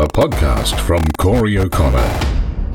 a podcast from Corey O'Connor.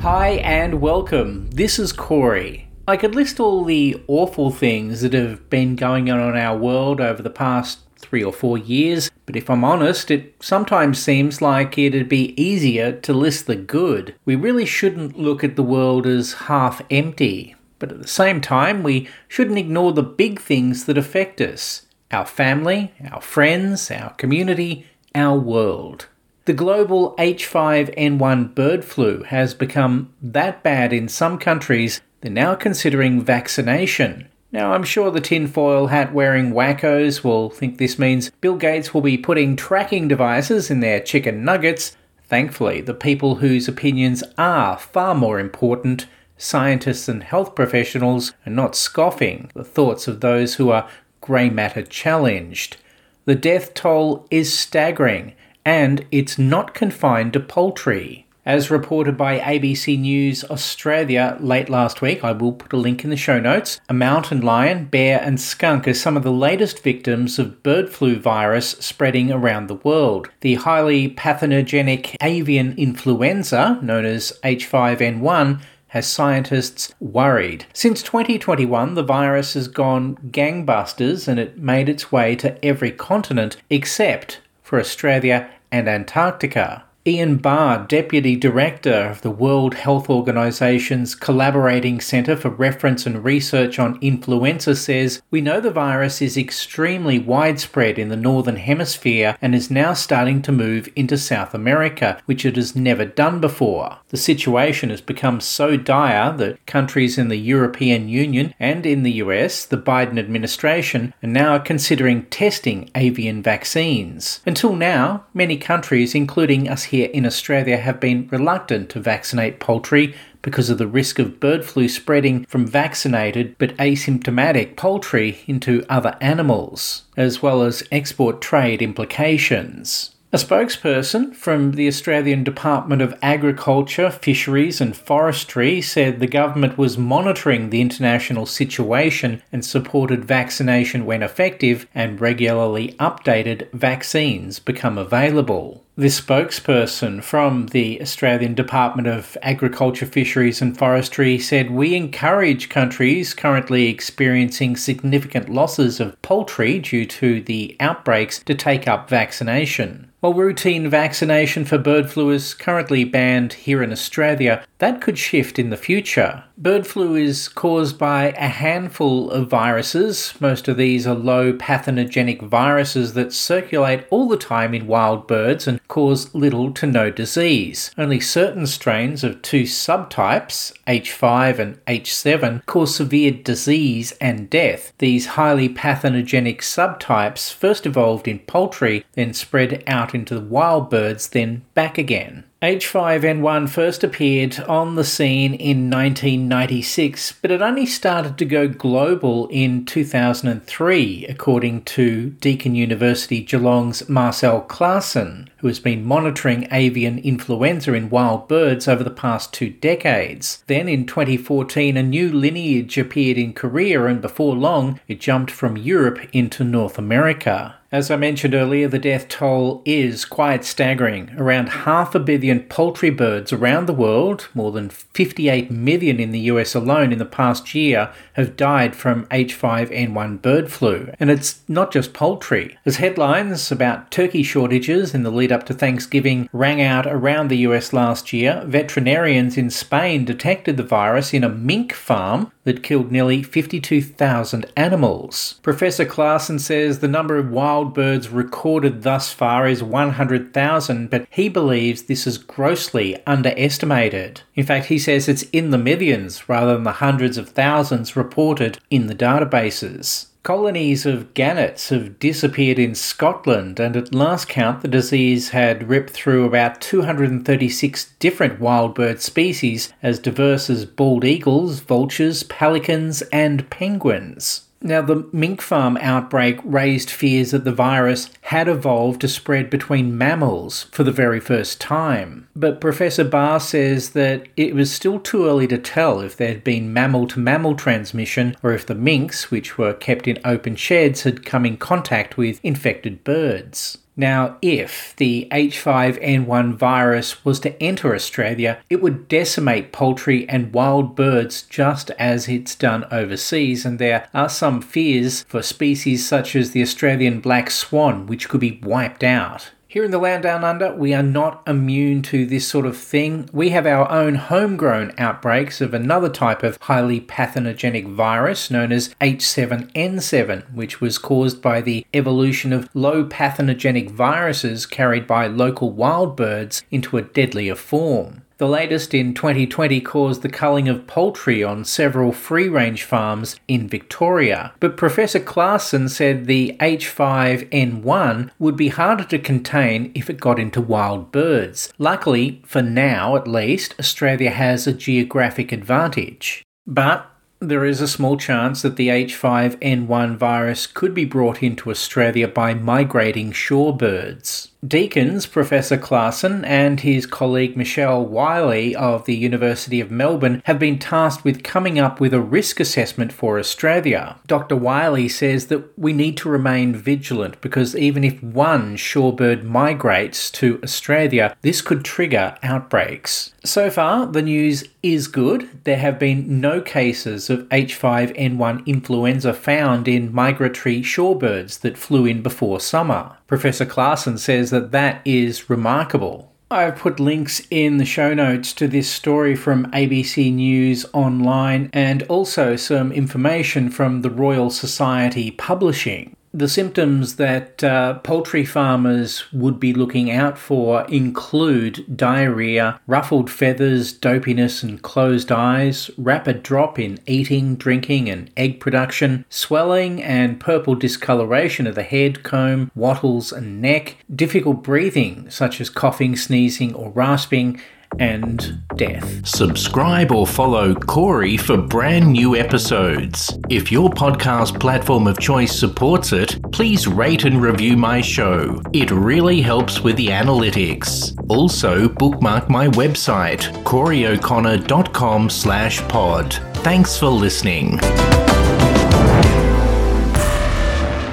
Hi and welcome. This is Corey. I could list all the awful things that have been going on in our world over the past three or four years, but if I'm honest, it sometimes seems like it'd be easier to list the good. We really shouldn't look at the world as half empty, but at the same time, we shouldn't ignore the big things that affect us our family, our friends, our community, our world. The global H5N1 bird flu has become that bad in some countries, they're now considering vaccination. Now, I'm sure the tinfoil hat wearing wackos will think this means Bill Gates will be putting tracking devices in their chicken nuggets. Thankfully, the people whose opinions are far more important, scientists and health professionals, are not scoffing the thoughts of those who are grey matter challenged. The death toll is staggering, and it's not confined to poultry. As reported by ABC News Australia late last week, I will put a link in the show notes. A mountain lion, bear, and skunk are some of the latest victims of bird flu virus spreading around the world. The highly pathogenic avian influenza, known as H5N1, has scientists worried. Since 2021, the virus has gone gangbusters and it made its way to every continent except for Australia and Antarctica. Ian Barr, Deputy Director of the World Health Organization's Collaborating Center for Reference and Research on Influenza, says We know the virus is extremely widespread in the Northern Hemisphere and is now starting to move into South America, which it has never done before. The situation has become so dire that countries in the European Union and in the US, the Biden administration, are now considering testing avian vaccines. Until now, many countries, including us here, here in Australia have been reluctant to vaccinate poultry because of the risk of bird flu spreading from vaccinated but asymptomatic poultry into other animals, as well as export trade implications. A spokesperson from the Australian Department of Agriculture, Fisheries and Forestry said the government was monitoring the international situation and supported vaccination when effective and regularly updated vaccines become available. This spokesperson from the Australian Department of Agriculture, Fisheries and Forestry said we encourage countries currently experiencing significant losses of poultry due to the outbreaks to take up vaccination. While routine vaccination for bird flu is currently banned here in Australia, that could shift in the future. Bird flu is caused by a handful of viruses. Most of these are low pathogenic viruses that circulate all the time in wild birds and cause little to no disease. Only certain strains of two subtypes, H5 and H7, cause severe disease and death. These highly pathogenic subtypes first evolved in poultry, then spread out into the wild birds, then back again. H5N1 first appeared on the scene in 1996, but it only started to go global in 2003, according to Deakin University Geelong's Marcel Klaassen, who has been monitoring avian influenza in wild birds over the past two decades. Then in 2014, a new lineage appeared in Korea, and before long, it jumped from Europe into North America. As I mentioned earlier, the death toll is quite staggering. Around half a billion poultry birds around the world, more than 58 million in the US alone in the past year, have died from H5N1 bird flu. And it's not just poultry. As headlines about turkey shortages in the lead up to Thanksgiving rang out around the US last year, veterinarians in Spain detected the virus in a mink farm that killed nearly 52,000 animals. Professor Klaassen says the number of wild birds recorded thus far is 100,000, but he believes this is grossly underestimated. In fact, he says it's in the millions rather than the hundreds of thousands reported in the databases. Colonies of gannets have disappeared in Scotland, and at last count, the disease had ripped through about 236 different wild bird species, as diverse as bald eagles, vultures, pelicans, and penguins. Now, the mink farm outbreak raised fears that the virus had evolved to spread between mammals for the very first time. But Professor Barr says that it was still too early to tell if there had been mammal to mammal transmission or if the minks, which were kept in open sheds, had come in contact with infected birds. Now, if the H5N1 virus was to enter Australia, it would decimate poultry and wild birds just as it's done overseas, and there are some fears for species such as the Australian black swan, which could be wiped out. Here in the land down under, we are not immune to this sort of thing. We have our own homegrown outbreaks of another type of highly pathogenic virus known as H7N7, which was caused by the evolution of low pathogenic viruses carried by local wild birds into a deadlier form. The latest in 2020 caused the culling of poultry on several free range farms in Victoria. But Professor Klaassen said the H5N1 would be harder to contain if it got into wild birds. Luckily, for now at least, Australia has a geographic advantage. But there is a small chance that the H5N1 virus could be brought into Australia by migrating shorebirds. Deakin's, Professor Klaassen, and his colleague Michelle Wille of the University of Melbourne have been tasked with coming up with a risk assessment for Australia. Dr. Wille says that we need to remain vigilant because even if one shorebird migrates to Australia, this could trigger outbreaks. So far, the news is good. There have been no cases of H5N1 influenza found in migratory shorebirds that flew in before summer. Professor Klaassen says that that is remarkable. I've put links in the show notes to this story from ABC News Online and also some information from the Royal Society Publishing the symptoms that uh, poultry farmers would be looking out for include diarrhea, ruffled feathers, dopiness, and closed eyes, rapid drop in eating, drinking, and egg production, swelling and purple discoloration of the head, comb, wattles, and neck, difficult breathing, such as coughing, sneezing, or rasping, and death. Subscribe or follow Corey for brand new episodes. If your podcast platform of choice supports it, please rate and review my show. It really helps with the analytics. Also, bookmark my website, coreyoconnor.com slash pod. Thanks for listening.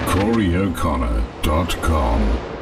CoreyO'Connor.com